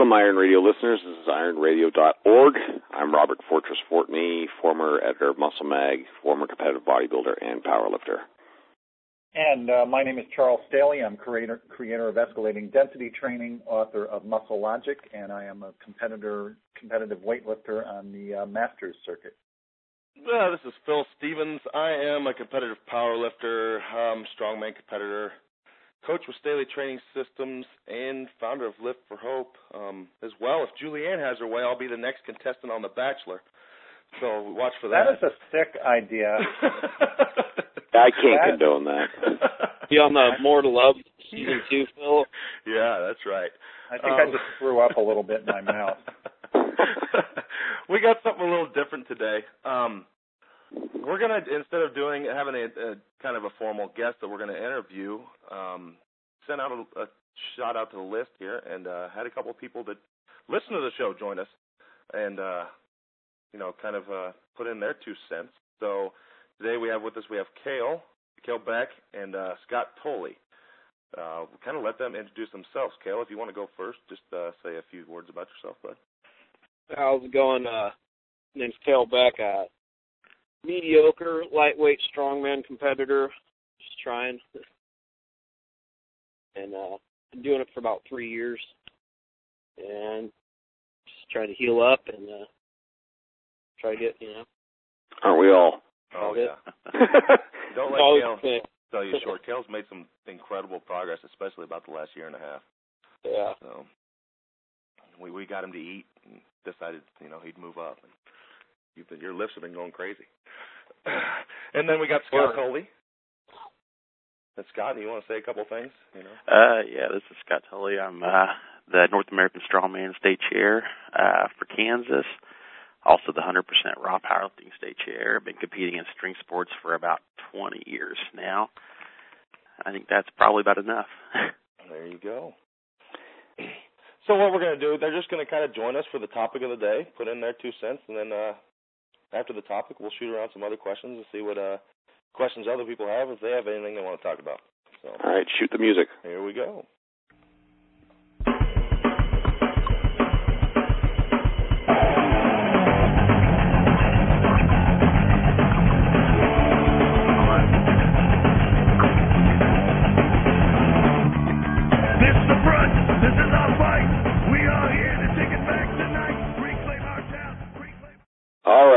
Welcome, Iron Radio listeners. This is ironradio.org. I'm Robert Fortress Fortney, former editor of Muscle Mag, former competitive bodybuilder and powerlifter. And uh, my name is Charles Staley. I'm creator, creator of Escalating Density Training, author of Muscle Logic, and I am a competitor, competitive weightlifter on the uh, Masters circuit. Uh, this is Phil Stevens. I am a competitive powerlifter, um, strongman competitor, coach with Staley Training Systems, and founder of Lift for Hope. Um, as well, if Julianne has her way, I'll be the next contestant on The Bachelor. So watch for that. That is a sick idea. I can't that, condone that. Be on the More to Love season two, Phil. Yeah, that's right. I think um, I just threw up a little bit in my mouth. we got something a little different today. Um, we're gonna instead of doing having a, a kind of a formal guest that we're gonna interview, um, send out a, a shout out to the list here, and uh, had a couple of people that listen to the show join us, and uh, you know, kind of uh, put in their two cents. So today we have with us we have Cale, Cale Beck, and uh, Scott Tolley. Uh, we'll kind of let them introduce themselves. Cale, if you want to go first, just uh, say a few words about yourself, bud. How's it going? Uh, name's Cale Beck. Uh, mediocre lightweight strongman competitor. Just trying. And uh been doing it for about three years. And just trying to heal up and uh try to get, you know. Aren't we all? Oh yeah. Don't let Cale tell you short. Cale's made some incredible progress, especially about the last year and a half. Yeah. So we we got him to eat and decided, you know, he'd move up. And you've been, your lifts have been going crazy. and then we got Scott Tolley. And Scott, do you want to say a couple things? You know. Uh, yeah, this is Scott Tolley. I'm uh, the North American Strongman State Chair uh, for Kansas. Also, the 100% Raw Powerlifting State Chair. I've been competing in string sports for about 20 years now. I think that's probably about enough. there you go. So what we're going to do, they're just going to kind of join us for the topic of the day, put in their two cents, and then uh, after the topic, we'll shoot around some other questions and see what uh, questions other people have if they have anything they want to talk about. So, All right, shoot the music. Here we go.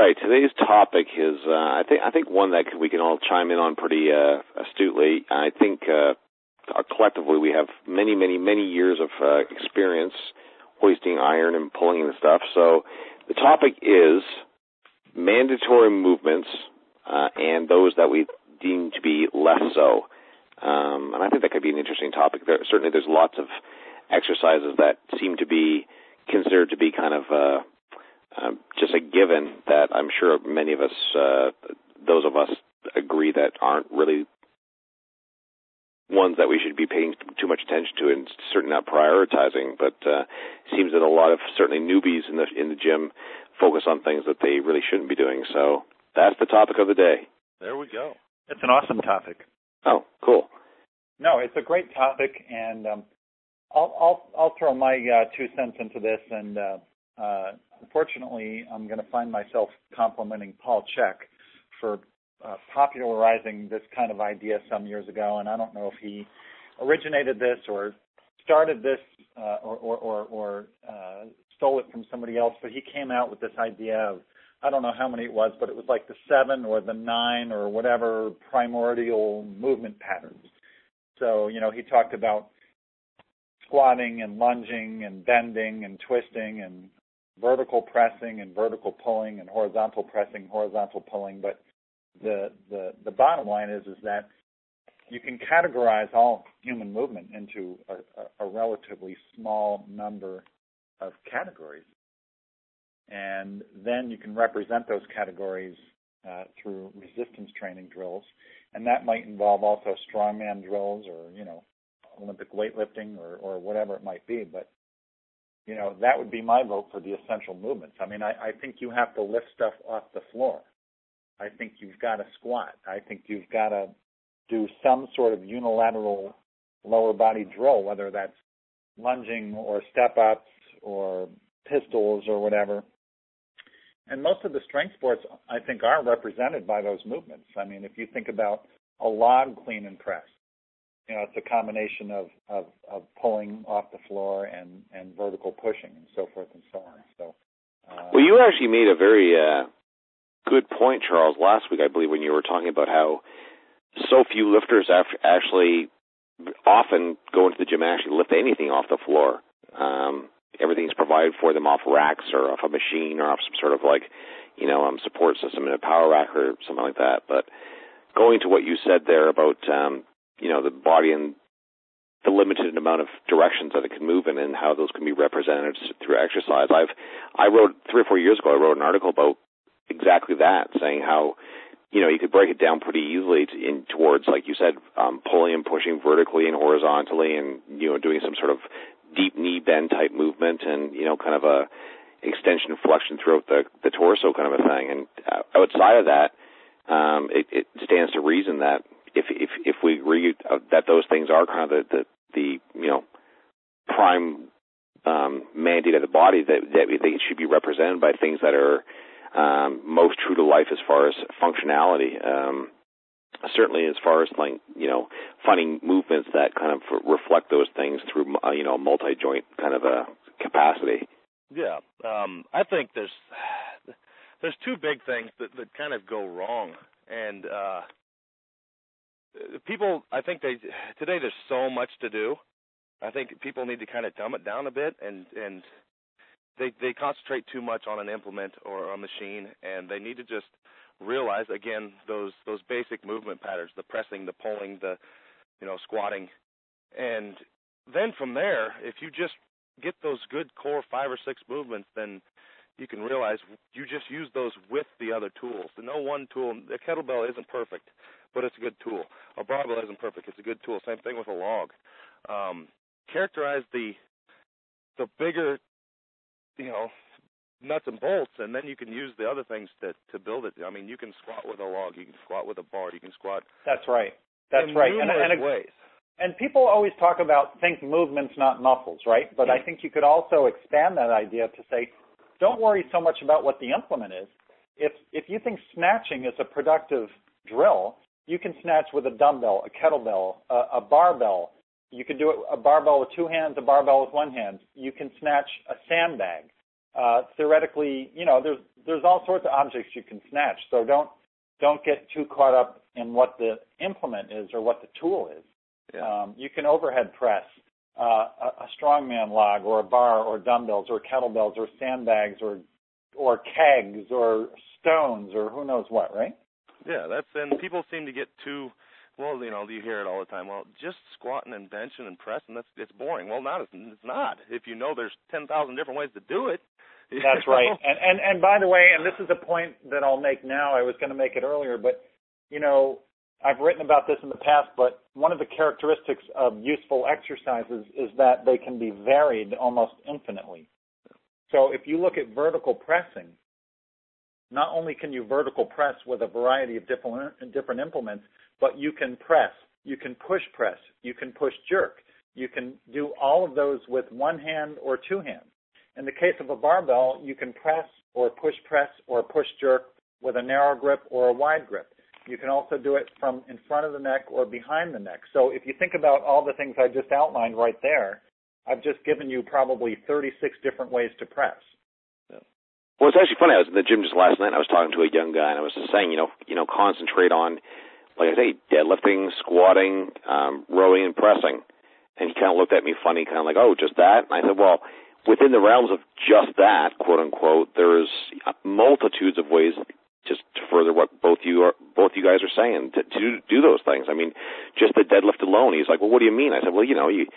Right, today's topic is uh, I think I think one that we can all chime in on pretty uh, astutely. I think uh, collectively we have many many many years of uh, experience hoisting iron and pulling the stuff. So the topic is mandatory movements uh, and those that we deem to be less so. Um, and I think that could be an interesting topic. There, certainly, there's lots of exercises that seem to be considered to be kind of uh, um, just a given that I'm sure many of us, uh, those of us, agree that aren't really ones that we should be paying too much attention to and certainly not prioritizing. But uh, seems that a lot of certainly newbies in the in the gym focus on things that they really shouldn't be doing. So that's the topic of the day. There we go. It's an awesome topic. Oh, cool. No, it's a great topic, and um, I'll I'll I'll throw my uh, two cents into this, and uh, uh, unfortunately, I'm going to find myself complimenting Paul Chek for uh, popularizing this kind of idea some years ago, and I don't know if he originated this or started this uh, or, or, or, or uh, stole it from somebody else, but he came out with this idea of I don't know how many it was, but it was like the seven or the nine or whatever primordial movement patterns. So, you know, he talked about squatting and lunging and bending and twisting and vertical pressing and vertical pulling and horizontal pressing, horizontal pulling. But the the the bottom line is is that you can categorize all human movement into a, a, a relatively small number of categories, and then you can represent those categories uh, through resistance training drills, and that might involve also strongman drills or you know Olympic weightlifting or, or whatever it might be. But you know, that would be my vote for the essential movements. I mean, I, I think you have to lift stuff off the floor. I think you've got to squat. I think you've got to do some sort of unilateral lower body drill, whether that's lunging or step ups or pistols or whatever. And most of the strength sports, I think, are represented by those movements. I mean, if you think about a log clean and press, you know, it's a combination of, of, of pulling off the floor and, and vertical pushing and so forth and so on. So, uh, well, you actually made a very uh, good point, Charles, last week, I believe, when you were talking about how so few lifters actually often go into the gym and actually lift anything off the floor. Um, everything's provided for them off racks or off a machine or off some sort of like, you know, um, support system in a power rack or something like that. But going to what you said there about, um, you know, the body and the limited amount of directions that it can move in and how those can be represented through exercise. I've, I wrote three or four years ago, I wrote an article about exactly that, saying how, you know, you could break it down pretty easily to, in towards, like you said, um, pulling and pushing vertically and horizontally and, you know, doing some sort of deep knee bend type movement and, you know, kind of a extension and flexion throughout the, the torso kind of a thing. And uh, outside of that, um, it, it stands to reason that if, if, if we agree that those things are kind of the, the, the you know, prime, um, mandate of the body that, that they should be represented by things that are, um, most true to life as far as functionality. Um, certainly as far as like you know finding movements that kind of reflect those things through uh, you know multi joint kind of a capacity. Yeah, um, I think there's there's two big things that that kind of go wrong, and uh, people I think they today there's so much to do. I think people need to kind of dumb it down a bit and and they they concentrate too much on an implement or a machine, and they need to just realize again those those basic movement patterns, the pressing, the pulling, the you know squatting, and then from there, if you just get those good core five or six movements, then you can realize you just use those with the other tools. No one tool, the kettlebell isn't perfect, but it's a good tool. A barbell isn't perfect, it's a good tool. Same thing with a log. Um, characterize the the bigger you know nuts and bolts, and then you can use the other things to to build it. I mean, you can squat with a log, you can squat with a bar, you can squat. That's right. That's right. And, and ways. And people always talk about think movements, not muscles, right? But I think you could also expand that idea to say, don't worry so much about what the implement is. If if you think snatching is a productive drill, you can snatch with a dumbbell, a kettlebell, a, a barbell. You can do it a barbell with two hands, a barbell with one hand. You can snatch a sandbag uh, theoretically, you know, there's there's all sorts of objects you can snatch. So don't don't get too caught up in what the implement is or what the tool is. Yeah. Um, you can overhead press uh, a, a strongman log or a bar or dumbbells or kettlebells or sandbags or or kegs or stones or who knows what, right? Yeah, that's and people seem to get too well, you know, you hear it all the time. Well, just squatting and benching and pressing, that's it's boring. Well, not it's not. If you know there's 10,000 different ways to do it, That's right. And, and and by the way, and this is a point that I'll make now. I was going to make it earlier, but you know, I've written about this in the past. But one of the characteristics of useful exercises is that they can be varied almost infinitely. So if you look at vertical pressing, not only can you vertical press with a variety of different different implements, but you can press, you can push press, you can push jerk, you can do all of those with one hand or two hands. In the case of a barbell, you can press or push press or push jerk with a narrow grip or a wide grip. You can also do it from in front of the neck or behind the neck. So if you think about all the things I just outlined right there, I've just given you probably 36 different ways to press. Well, it's actually funny. I was in the gym just last night. and I was talking to a young guy, and I was just saying, you know, you know, concentrate on, like I say, deadlifting, squatting, um, rowing, and pressing. And he kind of looked at me funny, kind of like, oh, just that. And I said, well, within the realms of just that, quote unquote, there's multitudes of ways just to further what both you are, both you guys are saying to, to do those things. I mean, just the deadlift alone. He's like, well, what do you mean? I said, well, you know, you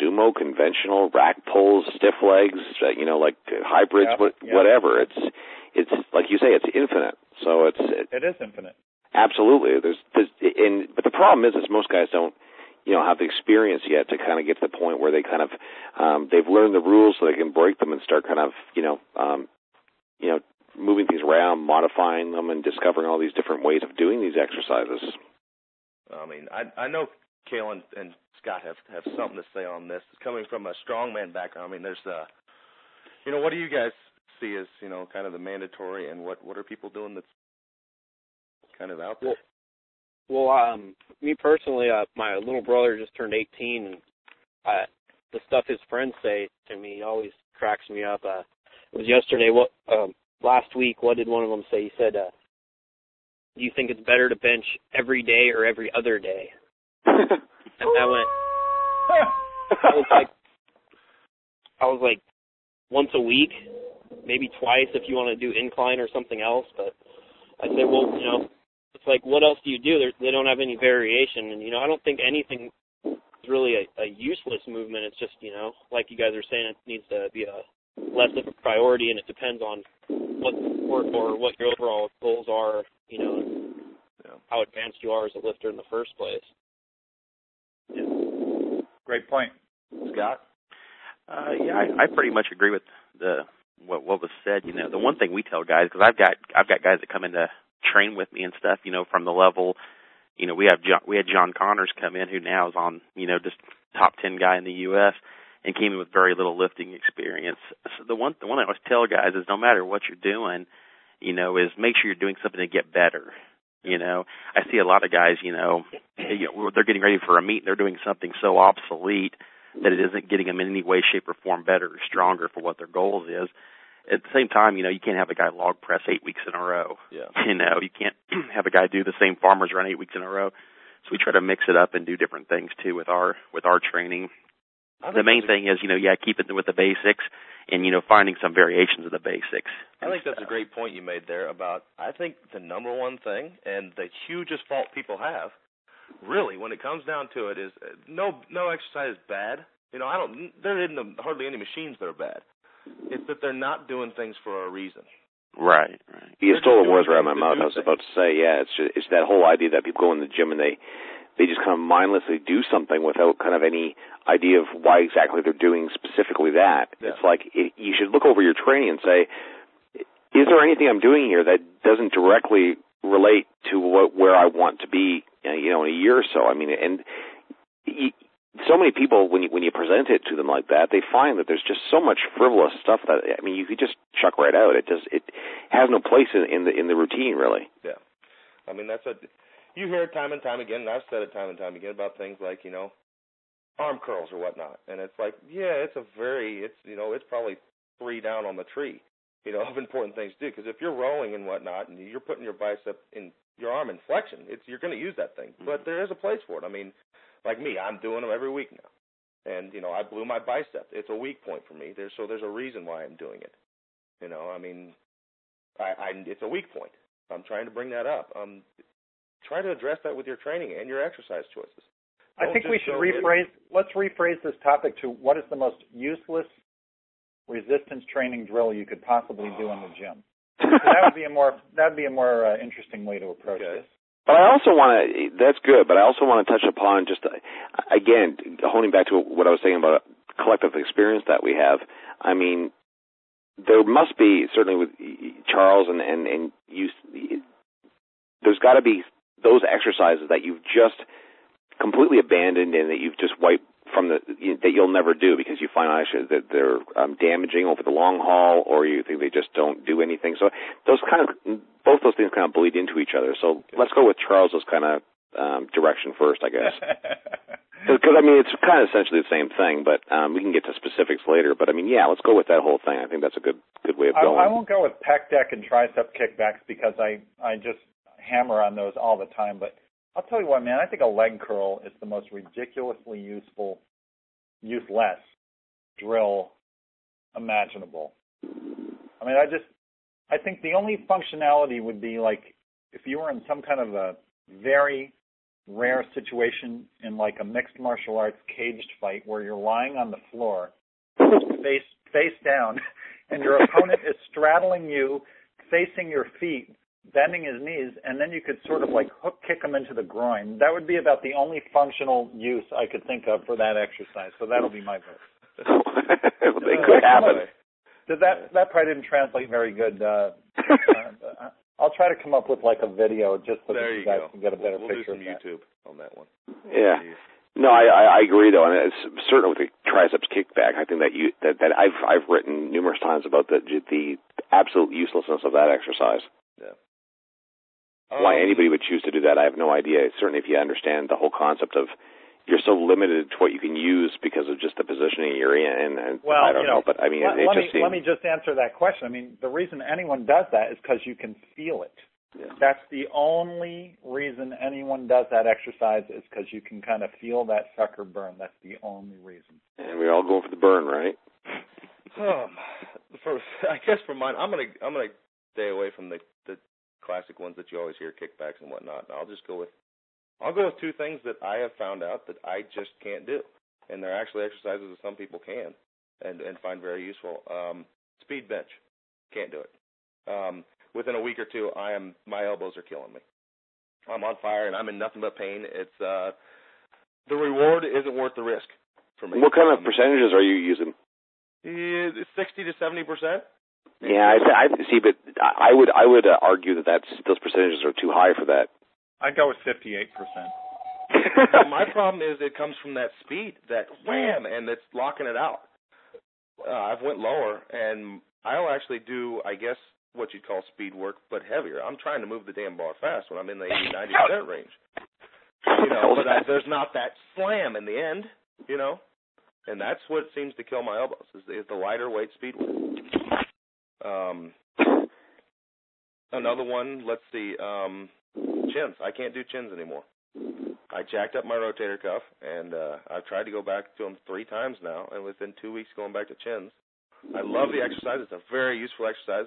sumo, conventional, rack pulls, stiff legs, uh, you know, like hybrids, what, whatever. It's, it's like you say, it's infinite. So it's, it, it is infinite. Absolutely. There's, there's, and, but the problem is, is most guys don't, you know have the experience yet to kind of get to the point where they kind of um, they've learned the rules so they can break them and start kind of you know um, you know moving things around, modifying them, and discovering all these different ways of doing these exercises. I mean, I I know Cale and, Scott have have something to say on this. Coming from a strongman background, I mean, there's a, you know, what do you guys see as you know kind of the mandatory, and what what are people doing that's kind of out there? Well, well um, me personally, uh, my little brother just turned 18, and I, the stuff his friends say to me always cracks me up. Uh, it was yesterday. What um, last week? What did one of them say? He said, uh, "Do you think it's better to bench every day or every other day?" and I went. I was like, I was like, once a week, maybe twice if you want to do incline or something else. But I said, well, you know, it's like, what else do you do? They're, they don't have any variation, and you know, I don't think anything is really a, a useless movement. It's just, you know, like you guys are saying, it needs to be a less of a priority, and it depends on what sport or what your overall goals are. You know, yeah. how advanced you are as a lifter in the first place. Yeah. Great point, Scott. Uh, yeah, I, I pretty much agree with the what what was said. You know, the one thing we tell guys because I've got I've got guys that come in to train with me and stuff. You know, from the level, you know, we have John, we had John Connors come in who now is on you know just top ten guy in the U.S. and came in with very little lifting experience. So the one the one I always tell guys is no matter what you're doing, you know, is make sure you're doing something to get better. You know, I see a lot of guys, you know, you know, they're getting ready for a meet and they're doing something so obsolete that it isn't getting them in any way, shape, or form better or stronger for what their goals is. At the same time, you know, you can't have a guy log press eight weeks in a row. Yeah. You know, you can't have a guy do the same farmers run eight weeks in a row. So we try to mix it up and do different things too with our with our training. The main thing is, you know, yeah, keep it with the basics and you know finding some variations of the basics. I think that's a great point you made there about I think the number one thing and the hugest fault people have really, when it comes down to it, is uh, no no exercise is bad. You know, I don't. There isn't hardly any machines that are bad. It's that they're not doing things for a reason. Right, right. You stole the words right out of my mouth. I was about to say, yeah, it's just, it's that whole idea that people go in the gym and they they just kind of mindlessly do something without kind of any idea of why exactly they're doing specifically that. Yeah. It's like it, you should look over your training and say, is there anything I'm doing here that doesn't directly relate to what where I want to be uh, you know, in a year or so. I mean, and you, so many people when you when you present it to them like that, they find that there's just so much frivolous stuff that I mean, you could just chuck right out. It just it has no place in, in the in the routine really. Yeah, I mean that's a you hear it time and time again, and I've said it time and time again about things like you know arm curls or whatnot, and it's like yeah, it's a very it's you know it's probably three down on the tree, you know, of important things to do because if you're rowing and whatnot and you're putting your bicep in your arm in flexion. It's you're going to use that thing, but there is a place for it. I mean, like me, I'm doing them every week now, and you know I blew my bicep. It's a weak point for me. There's so there's a reason why I'm doing it. You know, I mean, I, I it's a weak point. I'm trying to bring that up. Um, try to address that with your training and your exercise choices. Don't I think we should rephrase. In. Let's rephrase this topic to what is the most useless resistance training drill you could possibly do in the gym that would be a more that would be a more uh, interesting way to approach okay. this. But I also want to. That's good. But I also want to touch upon just uh, again honing back to what I was saying about collective experience that we have. I mean, there must be certainly with Charles and and and you. There's got to be those exercises that you've just completely abandoned and that you've just wiped from the that you'll never do because you find actually that they're um, damaging over the long haul, or you think they just don't do anything. So those kind of both those things kind of bleed into each other. So let's go with Charles's kind of um, direction first, I guess. Because I mean, it's kind of essentially the same thing, but um, we can get to specifics later. But I mean, yeah, let's go with that whole thing. I think that's a good good way of going. I, I won't go with pec deck and tricep kickbacks because I I just hammer on those all the time. But I'll tell you what, man. I think a leg curl is the most ridiculously useful, useless drill imaginable. I mean, I just, I think the only functionality would be like if you were in some kind of a very rare situation in like a mixed martial arts caged fight where you're lying on the floor, face face down, and your opponent is straddling you, facing your feet, bending his knees, and then you could sort of like hook kick him into the groin. That would be about the only functional use I could think of for that exercise. So that'll be my vote. it could happen. Did that that probably didn't translate very good. Uh, uh, I'll try to come up with like a video just so there that you, you guys go. can get a better we'll, picture we'll do some of that. YouTube on that one. Yeah. No, I, I, I agree though, and it's certainly with the triceps kickback. I think that you that, that I've I've written numerous times about the the absolute uselessness of that exercise. Yeah. Why Um, anybody would choose to do that, I have no idea. Certainly, if you understand the whole concept of you're so limited to what you can use because of just the positioning you're in, and Well, I don't you know, But I mean, let, it, it let just me seems. let me just answer that question. I mean, the reason anyone does that is because you can feel it. Yeah. That's the only reason anyone does that exercise is because you can kind of feel that sucker burn. That's the only reason. and we're all going for the burn, right? Um, for I guess for mine, I'm gonna I'm gonna stay away from the the classic ones that you always hear, kickbacks and whatnot. And I'll just go with I'll go with two things that I have found out that I just can't do, and they're actually exercises that some people can and and find very useful. Um, speed bench, can't do it. Um, within a week or two, I am my elbows are killing me. I'm on fire and I'm in nothing but pain. It's uh, the reward isn't worth the risk for me. What kind of percentages are you using? eh, Sixty to seventy percent. Yeah, I, I see, but I I would I would uh, argue that that's those percentages are too high for that. I go with fifty-eight percent. But my problem is it comes from that speed, that wham, and it's locking it out. Uh, I've went lower, and I'll actually do, I guess, what you'd call speed work, but heavier. I'm trying to move the damn bar fast when I'm in the 80, 90 percent range. You know, but I, there's not that slam in the end. You know, and that's what seems to kill my elbows is, is the lighter weight speed work. Um, another one. Let's see. Um, chins. I can't do chins anymore. I jacked up my rotator cuff, and uh, I've tried to go back to them three times now, and within two weeks going back to chins. I love the exercise; it's a very useful exercise,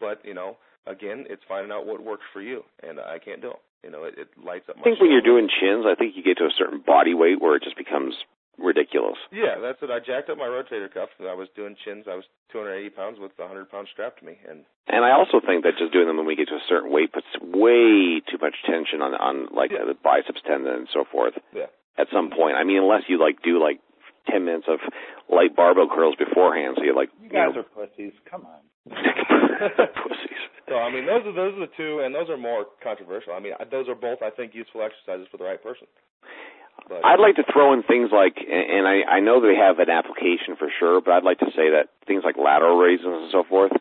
but you know, again, it's finding out what works for you, and I can't do it. You know, it, it lights up my. I think when you're doing chins, I think you get to a certain body weight where it just becomes ridiculous. Yeah, that's it. I jacked up my rotator cuff. and I was doing chins. I was 280 pounds with a 100 pound strap to me, and And I also think that just doing them when we get to a certain weight puts way too much tension on on like Yeah. the biceps tendon and so forth. yeah. At some point, I mean, unless you like do like ten minutes of light barbell curls beforehand, so you're like You guys know, are pussies. Come on. pussies. So I mean, those are those are the two, and those are more controversial. I mean, I- those are both, I think, useful exercises for the right person. But I'd like to throw in things like, and I, I know they have an application for sure, but I'd like to say that things like lateral raises and so forth.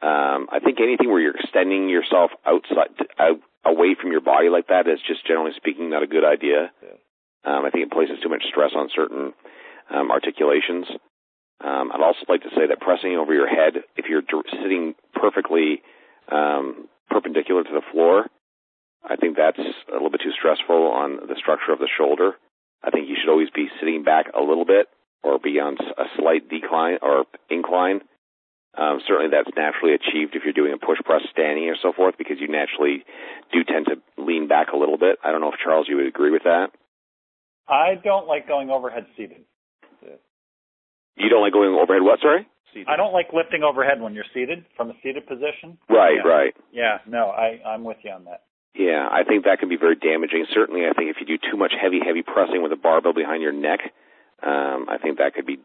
Um, I think anything where you're extending yourself outside, out, away from your body like that is just generally speaking not a good idea. Um, I think it places too much stress on certain um, articulations. Um, I'd also like to say that pressing over your head, if you're sitting perfectly um, perpendicular to the floor, I think that's a little bit too stressful on the structure of the shoulder. I think you should always be sitting back a little bit or be on a slight decline or incline. Um, certainly that's naturally achieved if you're doing a push press standing or so forth because you naturally do tend to lean back a little bit. I don't know if Charles, you would agree with that. I don't like going overhead seated. You don't like going overhead what, sorry? seated. I don't like lifting overhead when you're seated from a seated position. Right, Yeah. right. Yeah, no, I I'm with you on that. Yeah, I think that can be very damaging. Certainly, I think if you do too much heavy, heavy pressing with a barbell behind your neck, um, I think that could be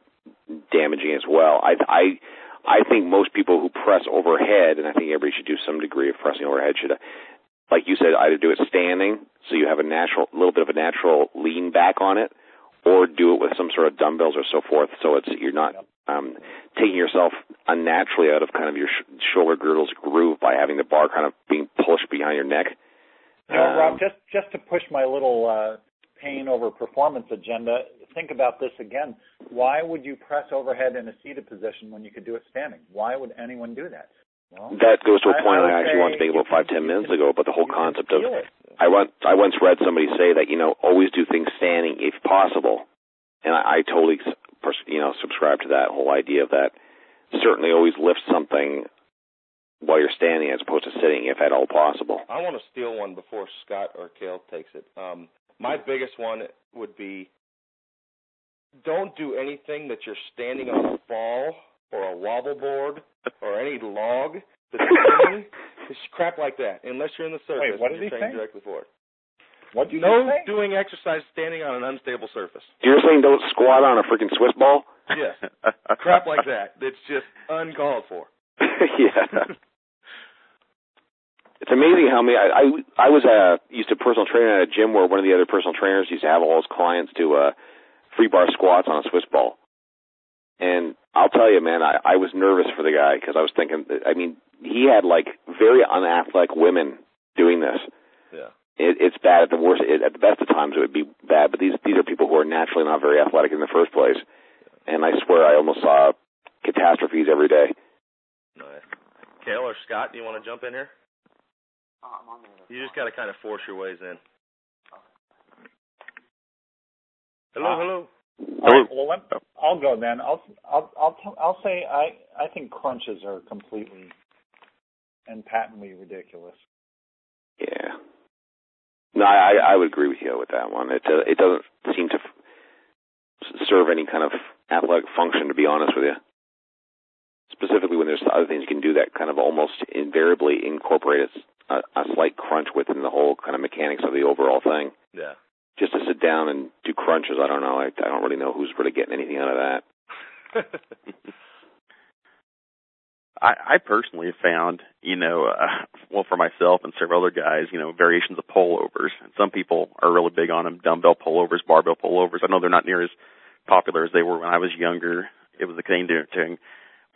damaging as well. I, I, I think most people who press overhead, and I think everybody should do some degree of pressing overhead, should, like you said, either do it standing, so you have a natural, little bit of a natural lean back on it, or do it with some sort of dumbbells or so forth, so it's you're not um, taking yourself unnaturally out of kind of your sh- shoulder girdle's groove by having the bar kind of being pushed behind your neck. You know, Um, Rob, just just to push my little uh, pain over performance agenda, think about this again. Why would you press overhead in a seated position when you could do it standing? Why would anyone do that? Well, That goes to a point I I, actually wanted to make about five ten minutes ago about the whole concept of it. I once I once read somebody say that you know always do things standing if possible, and I, I totally you know subscribe to that whole idea of that. Certainly, always lift something while you're standing as opposed to sitting, if at all possible. I want to steal one before Scott or Kale takes it. Um, my biggest one would be don't do anything that you're standing on a ball or a wobble board or any log that's spinning. Just crap like that, unless you're in the surface Wait, what and you're training say? directly for it. what did you No say? doing exercise standing on an unstable surface. You're saying don't squat on a freaking Swiss ball? Yes, crap like that. That's just uncalled for. yeah. It's amazing how many. I I, I was uh, used to personal training at a gym where one of the other personal trainers used to have all his clients do uh, free bar squats on a Swiss ball. And I'll tell you, man, I, I was nervous for the guy because I was thinking. I mean, he had like very unathletic women doing this. Yeah. It, it's bad at the worst. It, at the best of times, it would be bad. But these these are people who are naturally not very athletic in the first place. And I swear, I almost saw catastrophes every day. Nice. Kale or Scott, do you want to jump in here? Oh, I'm on there. You just got to kind of force your ways in. Hello, Uh, hello. All right, well, let, I'll go then. I'll I'll I'll t- I'll say I I think crunches are completely and patently ridiculous. Yeah. No, I I would agree with you with that one. It uh, it doesn't seem to f- serve any kind of athletic function, to be honest with you. Specifically, when there's other things you can do that kind of almost invariably incorporate a, a slight crunch within the whole kind of mechanics of the overall thing. Yeah. Just to sit down and do crunches, I don't know. I, I don't really know who's really getting anything out of that. I, I personally have found, you know, uh, well, for myself and several other guys, you know, variations of pullovers. And some people are really big on them, dumbbell pullovers, barbell pullovers. I know they're not near as popular as they were when I was younger. It was the thing to, to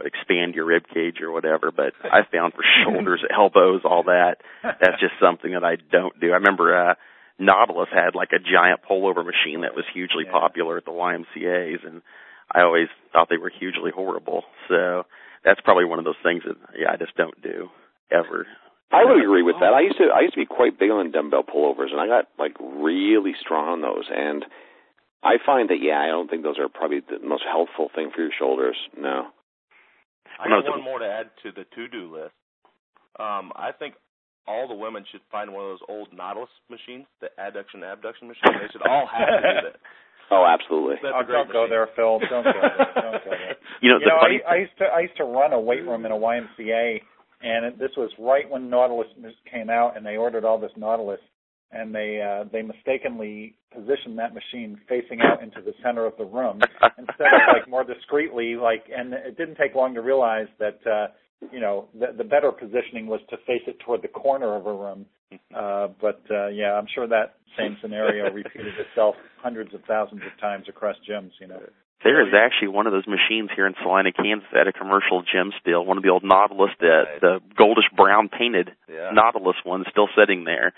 expand your rib cage or whatever. But I found for shoulders, elbows, all that, that's just something that I don't do. I remember, uh, Nautilus had like a giant pullover machine that was hugely Yeah. popular at the YMCA's and I always thought they were hugely horrible. So that's probably one of those things that yeah, I just don't do ever. I would agree with that. I used to I used to be quite big on dumbbell pullovers, and I got like really strong on those. And I find that yeah, I don't think those are probably the most helpful thing for your shoulders. No. I No, got one more to add to the to-do list. Um, I think all the women should find one of those old Nautilus machines, the adduction abduction machine. They should all have to do that. Oh, absolutely. Oh, don't go machine. there, Phil. Don't go there. Don't go there. You know, you the know, funny I, I used to I used to run a weight room in a YMCA, and it, this was right when Nautilus came out, and they ordered all this Nautilus, and they uh, they mistakenly positioned that machine facing out into the center of the room instead of like more discreetly, like, and it didn't take long to realize that uh, you know the, the better positioning was to face it toward the corner of a room. Uh, but uh, yeah, I'm sure that same scenario repeated itself hundreds of thousands of times across gyms. You know. there is actually one of those machines here in Salina, Kansas at a commercial gym still, one of the old Nautilus the Nice. the goldish brown painted Yeah. Nautilus one still sitting there.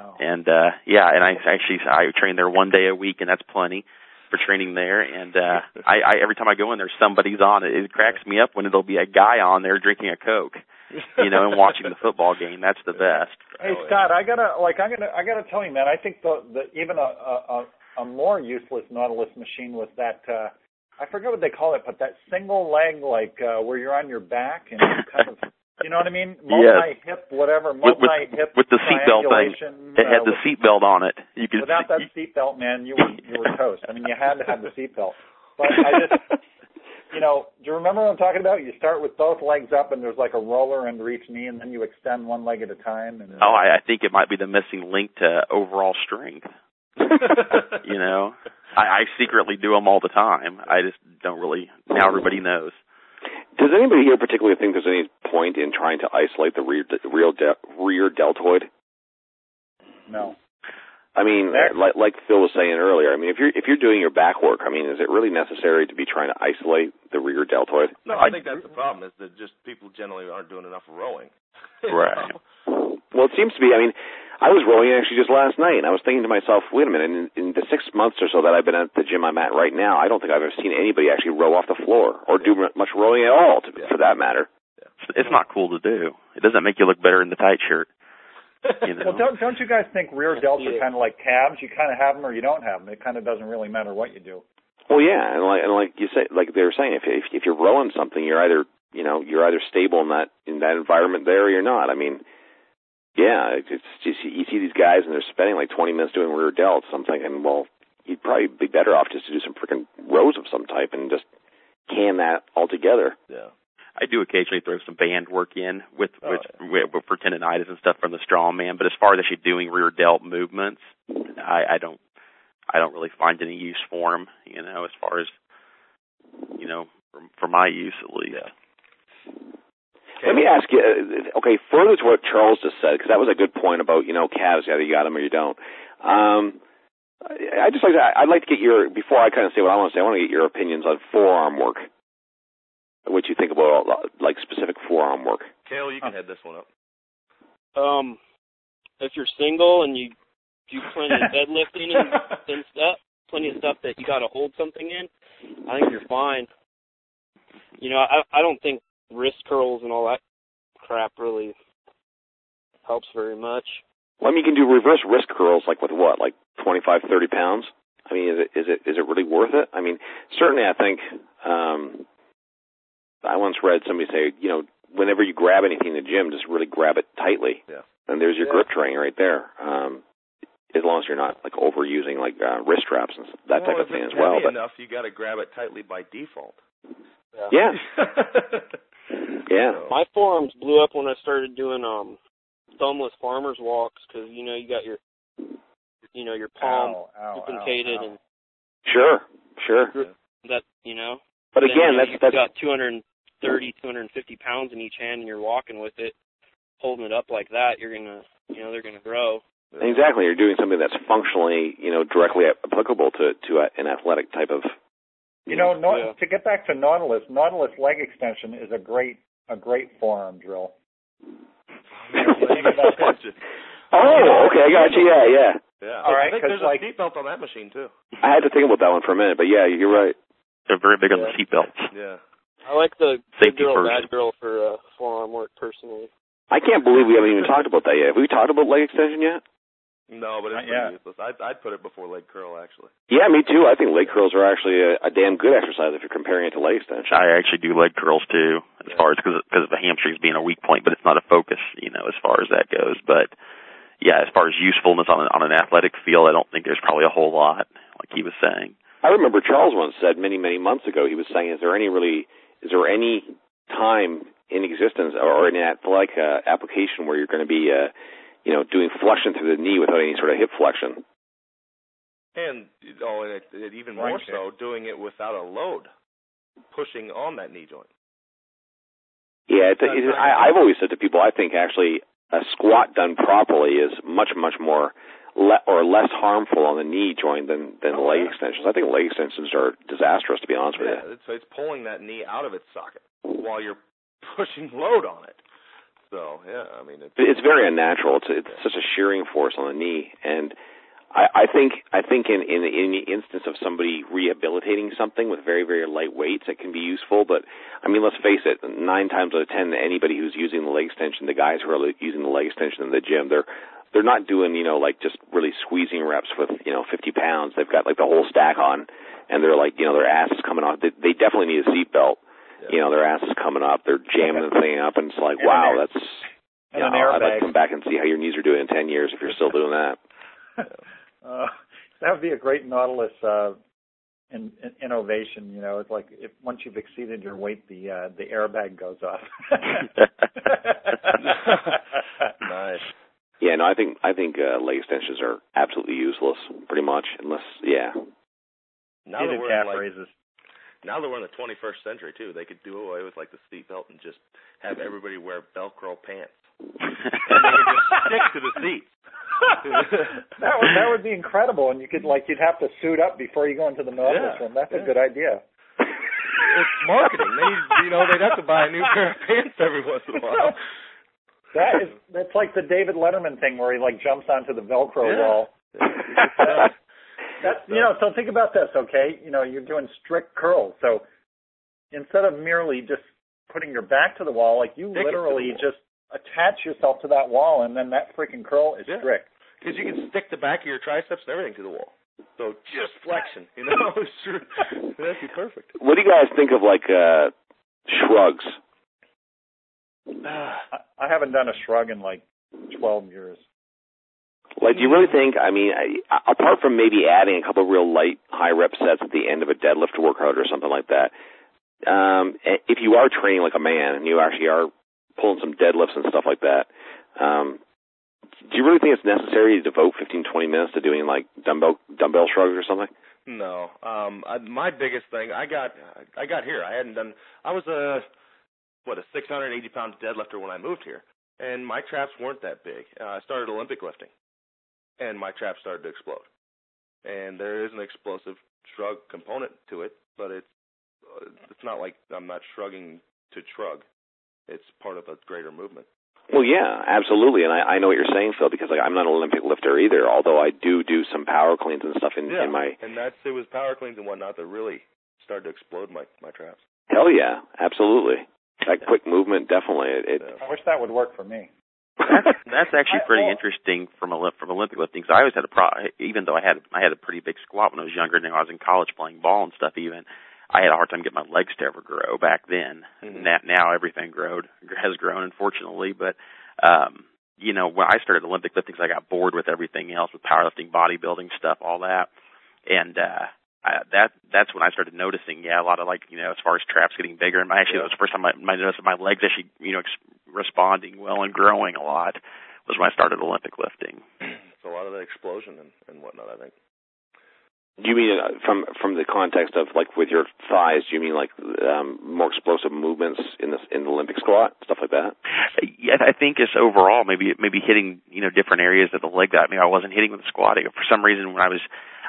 Wow. And uh yeah, and I actually I train there one day a week and that's plenty for training there and uh I, I every time I go in there somebody's on it. It cracks me up when it'll be a guy on there drinking a Coke, you know, and watching the football game. That's the best. Hey Oh. Scott, I gotta like I'm gonna I gotta tell you, man. I think the, the even a, a a more useless Nautilus machine was that uh I forget what they call it, but that single leg like uh where you're on your back and you kind of you know what I mean? Multi hip, whatever, With- with- multi hip with the seatbelt thing. It had uh, the seatbelt on it. You could Without that seatbelt, man, you were you were toast. I mean, you had to have the seatbelt. But I just, you know, do you remember what I'm talking about? You start with both legs up, and there's like a roller under each knee, and then you extend one leg at a time. And Oh, I, I think it might be the missing link to overall strength. You know, I, I secretly do them all the time. I just don't really. Now everybody knows. Does anybody here particularly think there's any point in trying to isolate the rear the real de- rear deltoid? no, I mean, like like Phil was saying earlier. I mean, if you're if you're doing your back work, I mean, is it really necessary to be trying to isolate the rear deltoid? No, I think that's the problem. Is that just people generally aren't doing enough rowing. Right. know? Well, it seems to be. I mean, I was rowing actually just last night, and I was thinking to myself, wait a minute. In, in the six months or so that I've been at the gym I'm at right now, I don't think I've ever seen anybody actually row off the floor or do mu- much rowing at all, to, Yeah. for that matter. It's not cool to do. It doesn't make you look better in the tight shirt. You know. well, don't don't you guys think rear delts are kind of like calves? You kind of have them or you don't have them. It kind of doesn't really matter what you do. Well, yeah, and like and like you say, like they were saying, if if, if you're rowing something, you're either you know you're either stable in that in that environment there or you're not. I mean, yeah, it's it's just you see these guys and they're spending like 20 minutes doing rear delts. I'm thinking, well, you'd probably be better off just to do some freaking rows of some type and just can that altogether. yeah. I do occasionally throw some band work in with Oh, with, with for tendonitis and stuff from the strongman, but as far as actually doing rear delt movements, I, I don't I don't really find any use for them. You know, as far as you know, for, for my use at least. Yeah. Let me ask you. uh, Okay, further to what Charles just said, because that was a good point about you know calves. Either you got them or you don't. Um, I I just like to, I'd like to get your before I kind of say what I want to say. I want to get your opinions on forearm work. What you think about like specific forearm work? Kale, you can head this one up. Um, if you're single and you do plenty of deadlifting and, and stuff, plenty of stuff that you got to hold something in, I think you're fine. You know, I I don't think wrist curls and all that crap really helps very much. Well, I mean, you can do reverse wrist curls like with what, like twenty five, thirty pounds. I mean, is it is it is it really worth it? I mean, certainly, I think. um I once read somebody say, you know, whenever you grab anything in the gym, just really grab it tightly. Yeah. And there's your Yeah. grip training right there. Um as long as you're not like overusing like uh, wrist straps and that type of thing as well. But enough, you got to grab it tightly by default. yeah, yeah. My forearms blew up when I started doing um thumbless farmers walks because you know you got your you know your palm Ow, ow, ow, duplicated and Sure, sure. that you know. But then, again, you know, that's you've that's got 230, 250 pounds in each hand, and you're walking with it, holding it up like that. You're gonna, you know, they're gonna grow. exactly. You're doing something that's functionally, you know, directly applicable to to a, an athletic type of. You know, Nau- Yeah. to get back to Nautilus, Nautilus leg extension is a great a great forearm drill. Oh, okay, I got you. Yeah, yeah. Yeah. All right, I think 'cause there's like- a seatbelt on that machine too. I had to think about that one for a minute, but yeah, you're right. They're very big on the Yeah. seatbelts. Yeah. I like the Safety good girl, first. bad girl for uh, forearm work personally. I can't believe we haven't even talked about that yet. Have we talked about leg extension yet? No, but it's pretty useless. I'd, I'd put it before leg curl actually. Yeah, me too. I think leg curls are actually a, a damn good exercise if you're comparing it to leg extension. I actually do leg curls too, as far as because because of the hamstrings being a weak point, but it's not a focus, you know, as far as that goes. But yeah, as far as usefulness on an, on an athletic field, I don't think there's probably a whole lot, like he was saying. I remember Charles once said many, many months ago, he was saying, is there any really, is there any time in existence or in an athletic uh, application where you're going to be, uh, you know, doing flexion through the knee without any sort of hip flexion? And oh, and it, it even Right more so doing it without a load, pushing on that knee joint. Yeah, it, it, I, I've always said to people, I think actually a squat done properly is much, much more le- or less harmful on the knee joint than than Oh, leg yeah. extensions. I think leg extensions are disastrous, to be honest with Yeah, you. it's, it's pulling that knee out of its socket while you're pushing load on it. So yeah, I mean it's It's very unnatural. It's it's such a shearing force on the knee, and I, I think I think in, in in the instance of somebody rehabilitating something with very very light weights, it can be useful. But I mean, let's face it, nine times out of ten, anybody who's using the leg extension, the guys who are using the leg extension in the gym, they're they're not doing you know like just really squeezing reps with you know 50 pounds. They've got like the whole stack on, and they're like you know their ass is coming off. They, they definitely need a seat belt. Yeah. You know their ass is coming up. They're jamming the thing up, and it's like And an wow, air- that's yeah, an I'd like to come back and see how your knees are doing in 10 years if you're still doing that. Uh, that would be a great Nautilus uh, in, in, innovation. You know, it's like if once you've exceeded your weight, the uh, the airbag goes off. nice. Yeah, no, I think I think uh, leg extensions are absolutely useless, pretty much, unless yeah. Now that we're calf like, raises. now that we're in the 21st century too, they could do away with like the seat belt and just have everybody wear Velcro pants. And they could just stick to the seats. that would that would be incredible, and you could like you'd have to suit up before you go into the Nautilus Yeah, room. That's yeah. a good idea. it's marketing. They, you know, they'd have to buy a new pair of pants every once in a while. That is that's like the David Letterman thing where he like jumps onto the Velcro Yeah. wall. Yeah. That's you know, so think about this, okay? You know, you're doing strict curls. So instead of merely just putting your back to the wall, like you Stick it to the literally just attach yourself to that wall and then that freaking curl is Yeah. strict. Because you can stick the back of your triceps and everything to the wall. So just flexion, you know, sure. that'd be perfect. What do you guys think of like uh shrugs? I, I haven't done a shrug in like 12 years. Like, do you really think? I mean, I, apart from maybe adding a couple of real light, high rep sets at the end of a deadlift workout or something like that, um, if you are training like a man and you actually are pulling some deadlifts and stuff like that, um, do you really think it's necessary to devote 15, 20 minutes to doing like dumbbell dumbbell shrugs or something? No. Um I, my biggest thing I got I got here. I hadn't done I was a what a 680 pound deadlifter when I moved here, and my traps weren't that big. Uh, I started Olympic lifting, and my traps started to explode. And there is an explosive shrug component to it, but it's uh, it's not like I'm not shrugging to shrug. It's part of a greater movement. Well, yeah, absolutely, and I, I know what you're saying, Phil, because like I'm not an Olympic lifter either. Although I do do some power cleans and stuff in, yeah, in my. and that's it was power cleans and whatnot that really started to explode my my traps. Hell yeah, absolutely. That Yeah. quick movement, definitely. It, it I wish that would work for me. that's that's actually I- pretty well- interesting from Olymp- from Olympic lifting. Cause I always had a pro. Even though I had I had a pretty big squat when I was younger, and I was in college playing ball and stuff. Even I had a hard time getting my legs to ever grow back then. Mhm. Now, now everything growed has grown, unfortunately. But um, you know, when I started Olympic lifting, 'cause I got bored with everything else, with powerlifting, bodybuilding stuff, all that, and uh, I, that that's when I started noticing, yeah, a lot of like you know, as far as traps getting bigger. And actually, Yeah. that was the first time I, I noticed my legs actually, you know, ex- responding well and growing a lot. Was when I started Olympic lifting. it's a lot of the explosion and, and whatnot. I think. do you mean uh, from from the context of like with your thighs? Do you mean like um, more explosive movements in the in the Olympic squat, stuff like that? Yeah, I think it's overall maybe maybe hitting you know different areas of the leg that maybe I wasn't hitting with the squatting. For some reason, when I was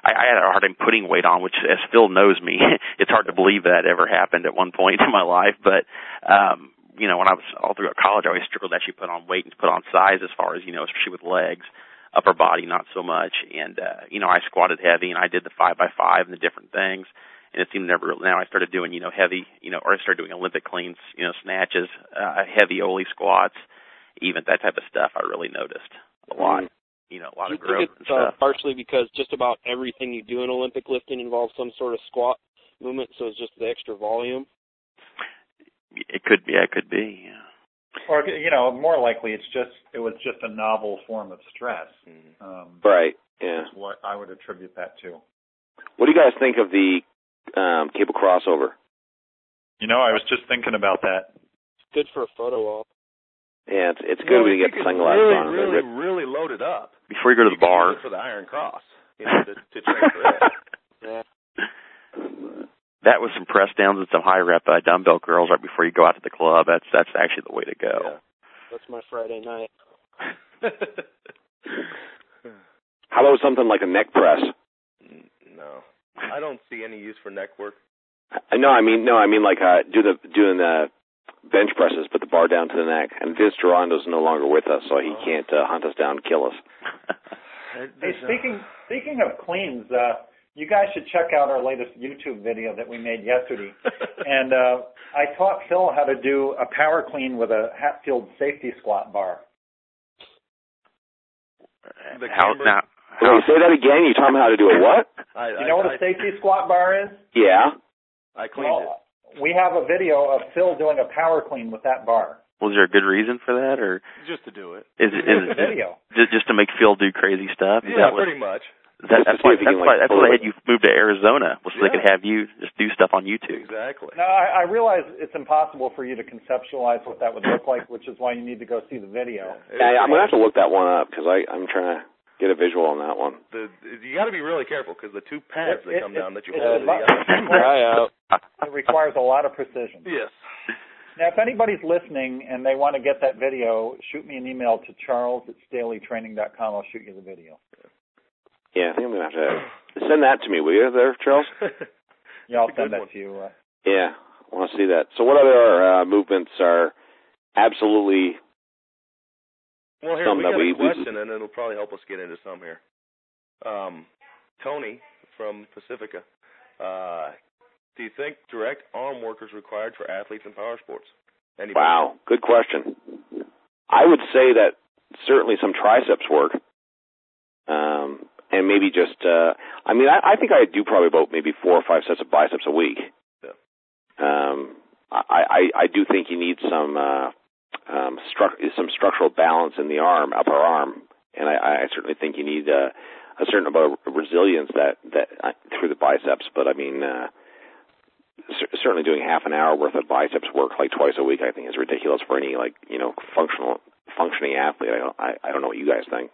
I, I had a hard time putting weight on, which as Phil knows me, it's hard to believe that ever happened at one point in my life. But um, you know, when I was all throughout college, I always struggled to actually put on weight and put on size as far as you know, especially with legs. Upper body, not so much. And uh, you know, I squatted heavy, and I did the five by five and the different things. And it seemed never. Now I started doing you know heavy, you know, or I started doing Olympic cleans, you know, snatches, uh, heavy Oli squats, even that type of stuff. I really noticed a lot. You know, a lot you of growth think and it's uh, partially because just about everything you do in Olympic lifting involves some sort of squat movement, so it's just the extra volume? It could be. It could be. Yeah. Or you know, more likely it's just it was just a novel form of stress. Mhm. Um, Right. Yeah. is what I would attribute that to. What do you guys think of the um, cable crossover? You know, I was just thinking about that. It's good for a photo op. Yeah, it's it's good Well, when you get the could sunglasses really, on. Really, They're- really loaded up. Before you go to the could bar. use for the Iron Cross, you know, to, to train for it. Yeah. That was some press downs and some high rep uh, dumbbell curls right before you go out to the club. That's that's actually the way to go. That's my Friday night. How about something like a neck press? no, I don't see any use for neck work. I no, I mean no, I mean like uh, do the doing the bench presses, put the bar down to the neck. And Vince Gironda's no longer with us, so he Oh. can't uh, hunt us down and kill us. Hey, speaking speaking of cleans, uh, you guys should check out our latest YouTube video that we made yesterday. and uh, I taught Phil how to do a power clean with a Hatfield safety squat bar. The how camber- now? Wait, say that again. You taught me how to do a what? I, You know what I, a safety squat bar is? Yeah. I, I cleaned it. Well, we have a video of Phil doing a power clean with that bar. was there a good reason for that, or just to do it. is it, is it video. just, just to make Phil do crazy stuff? Is Yeah, that what, pretty much. that, that's why that's can, why like, that's why they had you move to Arizona, was so they could have you just do stuff on YouTube. Exactly. Now, I, I realize it's impossible for you to conceptualize what that would look like, which is why you need to go see the video. Yeah, I'm gonna have to look that one up because I'm trying to get a visual on that one. The, you got to be really careful because the two pads It- that it- come it- down that you it's hold. a you gotta- Try out. It requires a lot of precision. yes. Now, if anybody's listening and they want to get that video, shoot me an email to charles at staleytraining.com. I'll shoot you the video. Yeah, I think I'm gonna have to send that to me. Will you, there, Charles? Yeah, I'll send that one. to you. Uh, Yeah, I want to see that. So, what other uh, movements are absolutely? Well, here Some we got we- a we- question, and it'll probably help us get into some here. Um, Tony from Pacifica, uh, do you think direct arm work is required for athletes in power sports? Anybody? Wow, good question. I would say that certainly some triceps work, um, and maybe just. Uh, I mean, I, I think I do probably about maybe four or five sets of biceps a week. Yeah. Um, I, I I do think you need some uh, um, stru- some structural balance in the arm, upper arm, and I, I certainly think you need uh, a certain amount of resilience that that uh, through the biceps. But I mean. Uh, cer- certainly doing half an hour worth of biceps work like twice a week I think is ridiculous for any like you know functional functioning athlete. I don't I, I don't know what you guys think.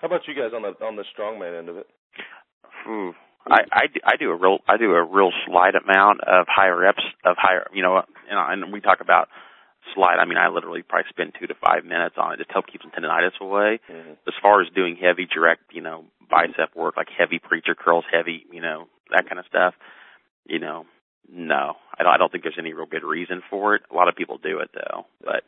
How about you guys on the on the strongman end of it? Ooh, I, I do, I do a real I do a real slight amount of higher reps of higher you know and, and we talk about slight. I mean I literally probably spend two to five minutes on it to help keep some tendonitis away. Mm-hmm. As far as doing heavy direct you know bicep work like heavy preacher curls, heavy you know that kind of stuff, you know no I don't I don't think there's any real good reason for it. A lot of people do it though, but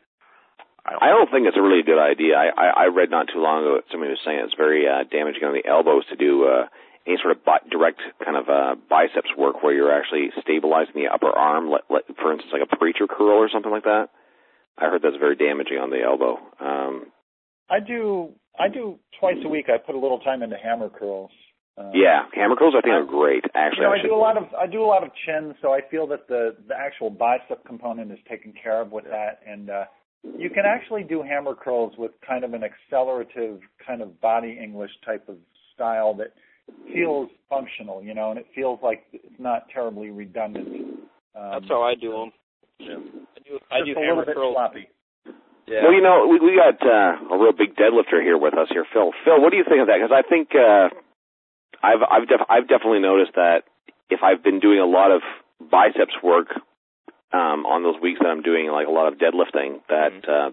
I don't, I don't think it's a really good idea. I, I, I read not too long ago somebody was saying it's very uh, damaging on the elbows to do uh, any sort of bi- direct kind of uh, biceps work where you're actually stabilizing the upper arm, let, let, for instance, like a preacher curl or something like that. I heard that's very damaging on the elbow. Um, I do I do twice a week. I put a little time into hammer curls. Um, yeah, hammer curls I think are great. You Actually, know, I I do a lot of I do a lot of chin, so I feel that the the actual bicep component is taken care of with that, and uh, you can actually do hammer curls with kind of an accelerative kind of body English type of style that feels functional, you know, and it feels like it's not terribly redundant. Um, That's how I do them. Yeah. I do I do a hammer little bit curls. sloppy. Yeah. Well, you know, we, we got uh, a real big deadlifter here with us here, Phil. Phil, what do you think of that? Because I think uh, I've I've def- I've definitely noticed that if I've been doing a lot of biceps work um, on those weeks that I'm doing like a lot of deadlifting, that uh,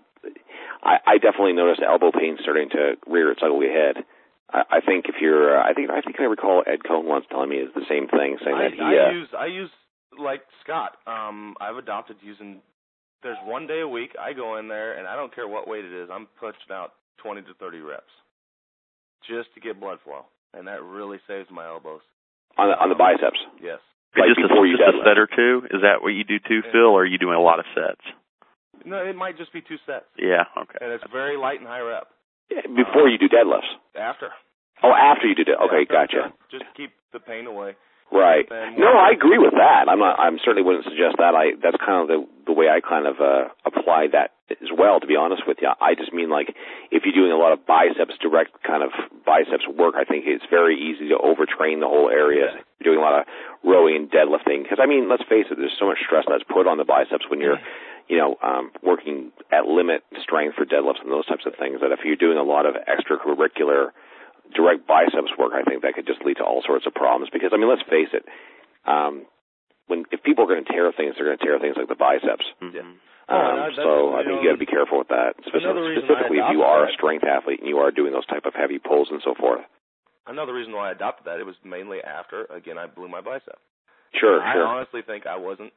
I, I definitely notice elbow pain starting to rear its ugly head. I, I think if you're, uh, I think I think I recall Ed Coan once telling me it's the same thing, saying I, that he. I uh, use I use like Scott. Um, I've adopted using. There's one day a week I go in there and I don't care what weight it is. I'm pushing out 20 to 30 reps, just to get blood flow, and that really saves my elbows. on the, on the biceps. Yes. Like just a, you just a set or two. Is that what you do too, Yeah. Phil, or are you doing a lot of sets? No, it might just be two sets, Yeah. Okay. and it's very light and high rep. Before uh, you do deadlifts. After. Oh, after you do it. Okay, After gotcha. done. Just keep the pain away. Right. And No, I agree with that. I'm not. I'm certainly wouldn't suggest that. I that's kind of the the way I kind of uh apply that as well. To be honest with you, I just mean like if you're doing a lot of biceps, direct kind of biceps work, I think it's very easy to overtrain the whole area. You're doing a lot of rowing and deadlifting because I mean, let's face it, there's so much stress that's put on the biceps when you're you know, um, working at limit strength for deadlifts and those types of things. That if you're doing a lot of extracurricular direct biceps work, I think that could just lead to all sorts of problems. Because I mean, let's face it, um, when if people are going to tear things, they're going to tear things like the biceps. Mhm. Oh, Um, and I- so I you think know, you got to be careful with that, specifically, specifically if you adopted are a strength athlete and you are doing those type of heavy pulls and so forth. Another reason why I adopted that it was mainly after again I blew my bicep. Sure, I sure. honestly think I wasn't.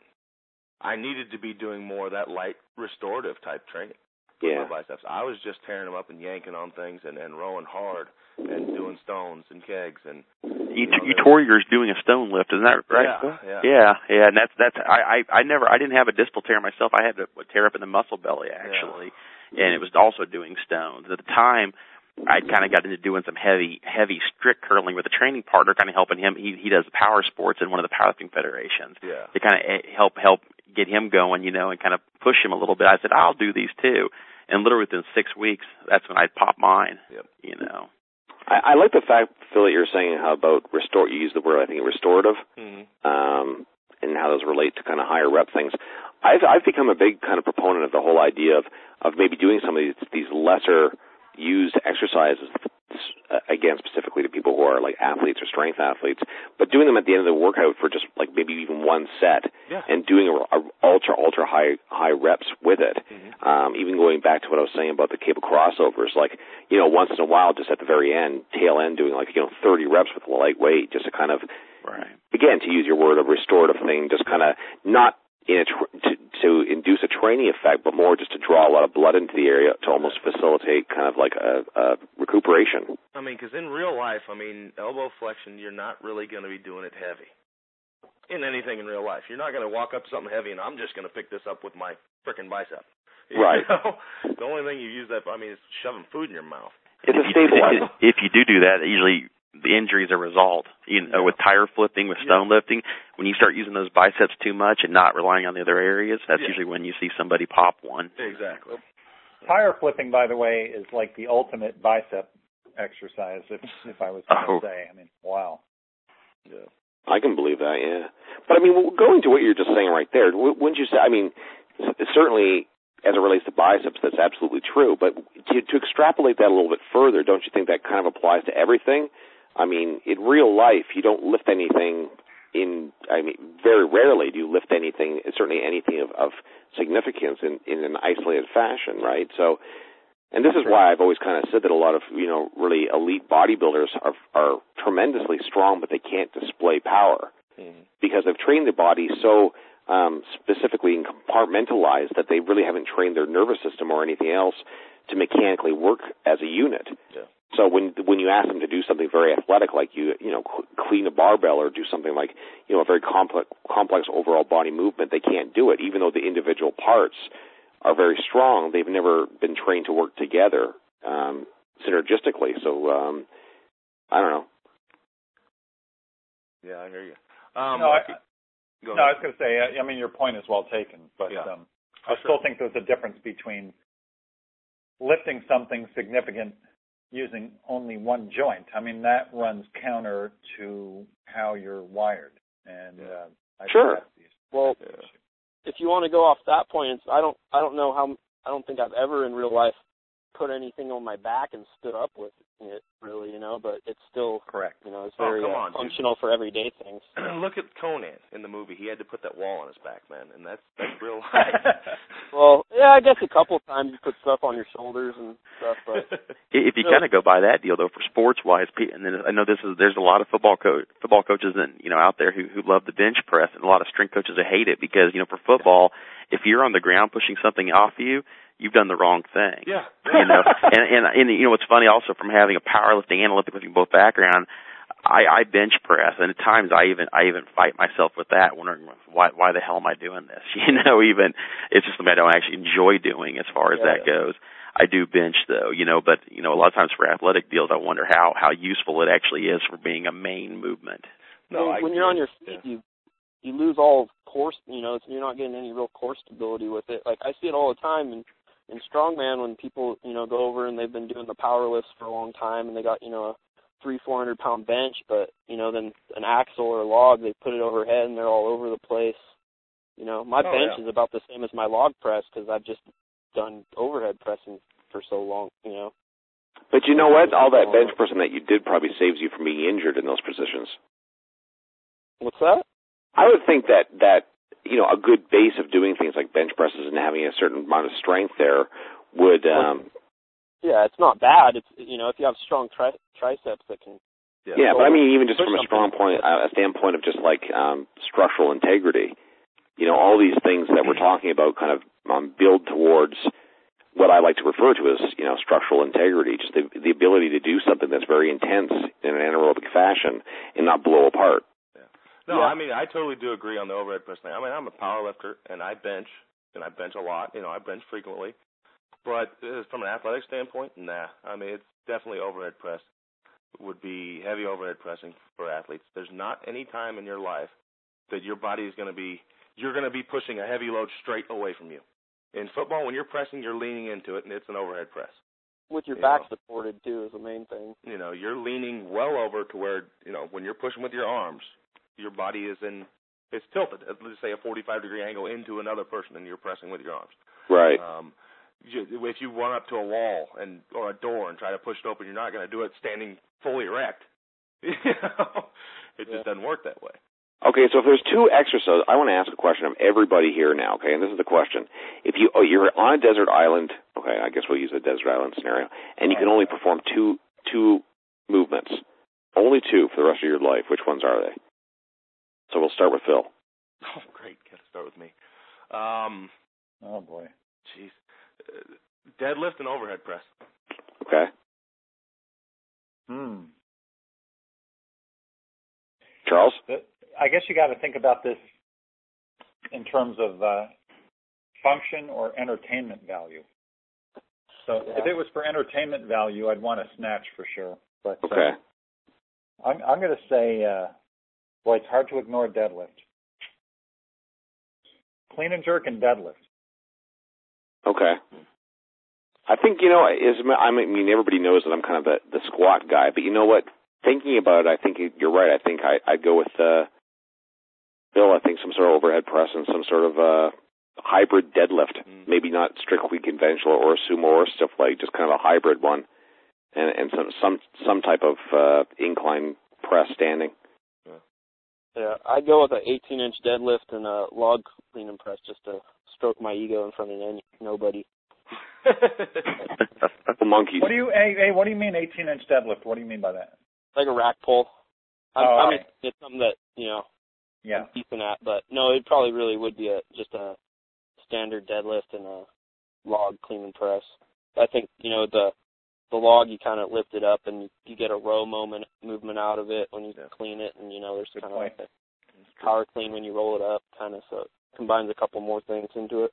I needed to be doing more of that light restorative type training with Yeah. my biceps. I was just tearing them up and yanking on things and and rowing hard and doing stones and kegs and You, know, you tore yours doing a stone lift, isn't that right? Yeah, yeah. Yeah, yeah, and that's that's I I I never I didn't have a distal tear myself. I had to tear up in the muscle belly actually, and it was also doing stones. At the time, I kind of got into doing some heavy heavy strict curling with a training partner, kind of helping him. He he does power sports in one of the powerlifting federations Yeah. to kind of eh, help help get him going, you know, and kind of push him a little bit. I said I'll do these too, and literally within six weeks, that's when I popped mine. Yep. You know. I, I like the fact, Phil, that you're saying how about restore. You use the word I think restorative. hmm um, and how those relate to kind of higher rep things. I've I've become a big kind of proponent of the whole idea of of maybe doing some of these these lesser used exercises uh, again specifically to people who are like athletes or strength athletes, but doing them at the end of the workout for just like maybe even one set Yeah. and doing a, a ultra ultra high high reps with it. Mhm. Um, even going back to what I was saying about the cable crossovers, like you know once in a while, just at the very end, tail end, doing like you know 30 reps with a light weight, just to kind of Right. again, to use your word, a restorative thing, just kind of not in a tr- to, to induce a training effect, but more just to draw a lot of blood into the area to almost facilitate kind of like a, a recuperation. I mean, because in real life, I mean, elbow flexion, you're not really going to be doing it heavy. In anything in real life, you're not going to walk up to something heavy and I'm just going to pick this up with my frickin' bicep. You Right. know? The only thing you use that I mean, is shoving food in your mouth. It's a if you, stabilizer. if you do do that, usually the injury is a result. You know, Yeah. with tire flipping, with stone lifting, when you start using those biceps too much and not relying on the other areas, that's Yeah. usually when you see somebody pop one. Exactly. Tire flipping, by the way, is like the ultimate bicep exercise. If if I was going to Oh. say, I mean, wow. Yeah. I can believe that, yeah. But I mean, going to what you're just saying right there, wouldn't you say? I mean, certainly as it relates to biceps, that's absolutely true. But to, to extrapolate that a little bit further, don't you think that kind of applies to everything? I mean, in real life, you don't lift anything in, I mean, very rarely do you lift anything, certainly anything of, of significance in, in an isolated fashion, right? So, and this is why I've always kind of said that a lot of, you know, really elite bodybuilders are, are tremendously strong, but they can't display power Mm-hmm. because they've trained their body so um, specifically and compartmentalized that they really haven't trained their nervous system or anything else to mechanically work as a unit. Yeah. So when when you ask them to do something very athletic, like you you know cl- clean a barbell or do something like you know a very complex complex overall body movement, they can't do it, even though the individual parts are very strong. They've never been trained to work together um, synergistically. So um, I don't know. Yeah, I hear you. Um, No, I- okay. Go No, I was going to say, I I mean, your point is well taken, but Yeah. um, I sure. still think there's a difference between lifting something significant using only one joint. I mean, that runs counter to how you're wired. And Yeah. uh, I Sure. think Well, Yeah. if you want to go off that point, I don't I don't know how I don't think I've ever in real life put anything on my back and stood up with it really, you know, but it's still correct. you know, it's Oh, very uh, on, dude. functional for everyday things. Look at Conan in the movie. He had to put that wall on his back, man, and that's that's real life. Well, yeah, I guess a couple times you put stuff on your shoulders and stuff, but If you So- kind of go by that deal though, for sports wise, and then I know this is there's a lot of football coach football coaches and you know out there who who love the bench press, and a lot of strength coaches that hate it because you know for football, if you're on the ground pushing something off you, you've done the wrong thing. yeah. you know, and and and you know what's funny also from having a powerlifting and Olympic lifting both background, I I bench press and at times I even I even fight myself with that, wondering why why the hell am I doing this? You know, even it's just something I don't actually enjoy doing as far as Yeah, that yeah. goes. I do bench though, you know, but you know a lot of times for athletic deals, I wonder how how useful it actually is for being a main movement. No, when, I when you're on your agree. feet, you you lose all core. You know, you're not getting any real core stability with it. Like I see it all the time in in strongman when people you know go over and they've been doing the power lifts for a long time and they got you know a three four hundred pound bench, but you know then an axle or a log they put it overhead and they're all over the place. You know, my Oh, bench yeah. is about the same as my log press because I've just done overhead pressing for so long. You know. But you know what? All that bench pressing that you did probably saves you from being injured in those positions. What's that? I would think that that you know a good base of doing things like bench presses and having a certain amount of strength there would um Yeah, it's not bad. It's you know if you have strong tri- triceps that can yeah, but I mean even just from a strong point uh, a standpoint of just like um structural integrity you know all these things that we're talking about kind of um build towards what I like to refer to as you know structural integrity just the the ability to do something that's very intense in an anaerobic fashion and not blow apart No, Yeah. I mean I totally do agree on the overhead press thing. I mean I'm a power lifter and I bench and I bench a lot. You know I bench frequently, but uh, from an athletic standpoint, nah. I mean it's definitely overhead press would be heavy overhead pressing for athletes. There's not any time in your life that your body is going to be you're going to be pushing a heavy load straight away from you. In football, when you're pressing, you're leaning into it, and it's an overhead press. with your Yeah. back supported too is the main thing. you know you're leaning well over to where you know when you're pushing with your arms your body is in it's tilted at let's say a 45 degree angle into another person and you're pressing with your arms right um you, if you run up to a wall and or a door and try to push it open you're not going to do it standing fully erect you know it Yeah. just doesn't work that way Okay, so if there's two exercises, I want to ask a question of everybody here now. Okay, and this is the question: If you oh, you're on a desert island, okay, I guess we'll use a desert island scenario, and you can only perform two two movements, only two for the rest of your life. Which ones are they? So we'll start with Phil. oh great got to start with me um Oh boy. jeez uh, deadlift and overhead press Okay. Hmm. Charles. I guess you got to think about this in terms of uh, function or entertainment value. So if it was for entertainment value, I'd want a snatch for sure. But uh, Okay. I'm, I'm going to say, uh, boy, it's hard to ignore deadlift. Clean and jerk and deadlift. Okay. I think you know is I mean everybody knows that I'm kind of the the squat guy, but you know what? Thinking about it, I think you're right. I think I I'd go with uh Bill. I think some sort of overhead press and some sort of uh hybrid deadlift. Mm. Maybe not strictly conventional or sumo or stuff like just kind of a hybrid one. and and some some some type of uh, incline press standing. Yeah, I'd go with an 18 inch deadlift and a log clean and press just to stroke my ego in front of any, nobody. The monkeys. What do you hey, hey what do you mean 18 inch deadlift? What do you mean by that? Like a rack pull. I'm, Oh, I mean, okay. it's something that you know Yeah. I'm decent at, but no, it probably really would be a just a standard deadlift and a log clean and press. I think you know the the log you kind of lift it up and you, you get a row moment movement out of it when you Yeah. clean it, and you know there's Good kind of like a power clean when you roll it up, kind of so it combines a couple more things into it.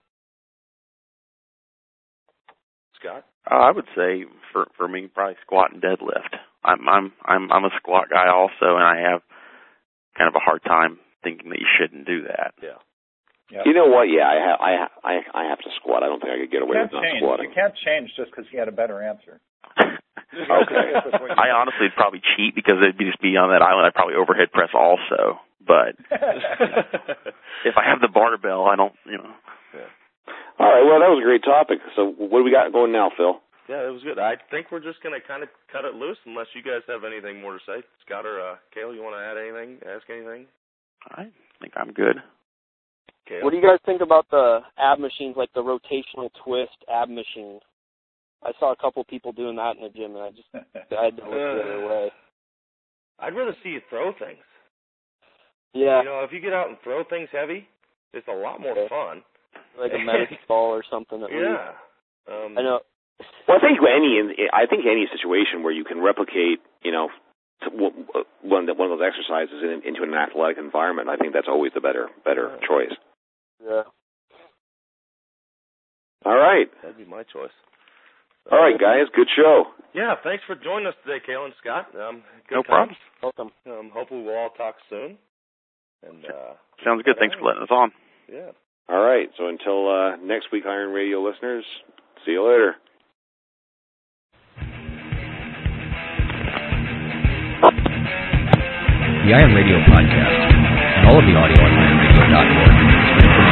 Scott? Uh, I would say for for me probably squat and deadlift. I'm I'm I'm I'm a squat guy also, and I have kind of a hard time thinking that you shouldn't do that. Yeah. Yeah. You know what? Yeah, I have I ha- I I have to squat. I don't think I could get away with not change. squatting. You can't change just because he had a better answer. Okay. I honestly would probably cheat because it'd be just be on that island. I'd probably overhead press also, but if I have the barbell, I don't. You know. All right. Well, that was a great topic. So, what do we got going now, Phil? Yeah, it was good. I think we're just gonna kind of cut it loose, unless you guys have anything more to say. Scott or uh, Kale, you want to add anything? Ask anything? I think I'm good. Kale. What do you guys think about the ab machines, like the rotational twist ab machine? I saw a couple people doing that in the gym, and I just I had to look the other way. I'd rather see you throw things. Yeah, You know, if you get out and throw things heavy, it's a lot more Yeah. fun. like a medicine ball or something. At least. Yeah. Um, I know. Well, I think any I think any situation where you can replicate, you know, t- w- w- one one of those exercises in, into an athletic environment, I think that's always the better better choice. Yeah. All right, That'd be my choice. All right, guys, good show. Yeah, thanks for joining us today, Kale and Scott. Um, good No times. problem. Welcome. Um, hopefully we'll all talk soon. And uh, Sounds good. Thanks for letting us on. yeah. All right, so until uh, next week, Iron Radio listeners, see you later. The Iron Radio podcast and all of the audio on ironradio.org is free from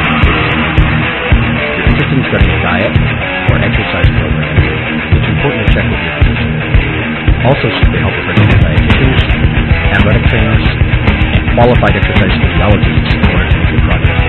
If you're interested in studying a diet or an exercise program, it's important to check with. Also seek the help of registered dietitians, athletic trainers, and qualified exercise physiologists in order to make your progress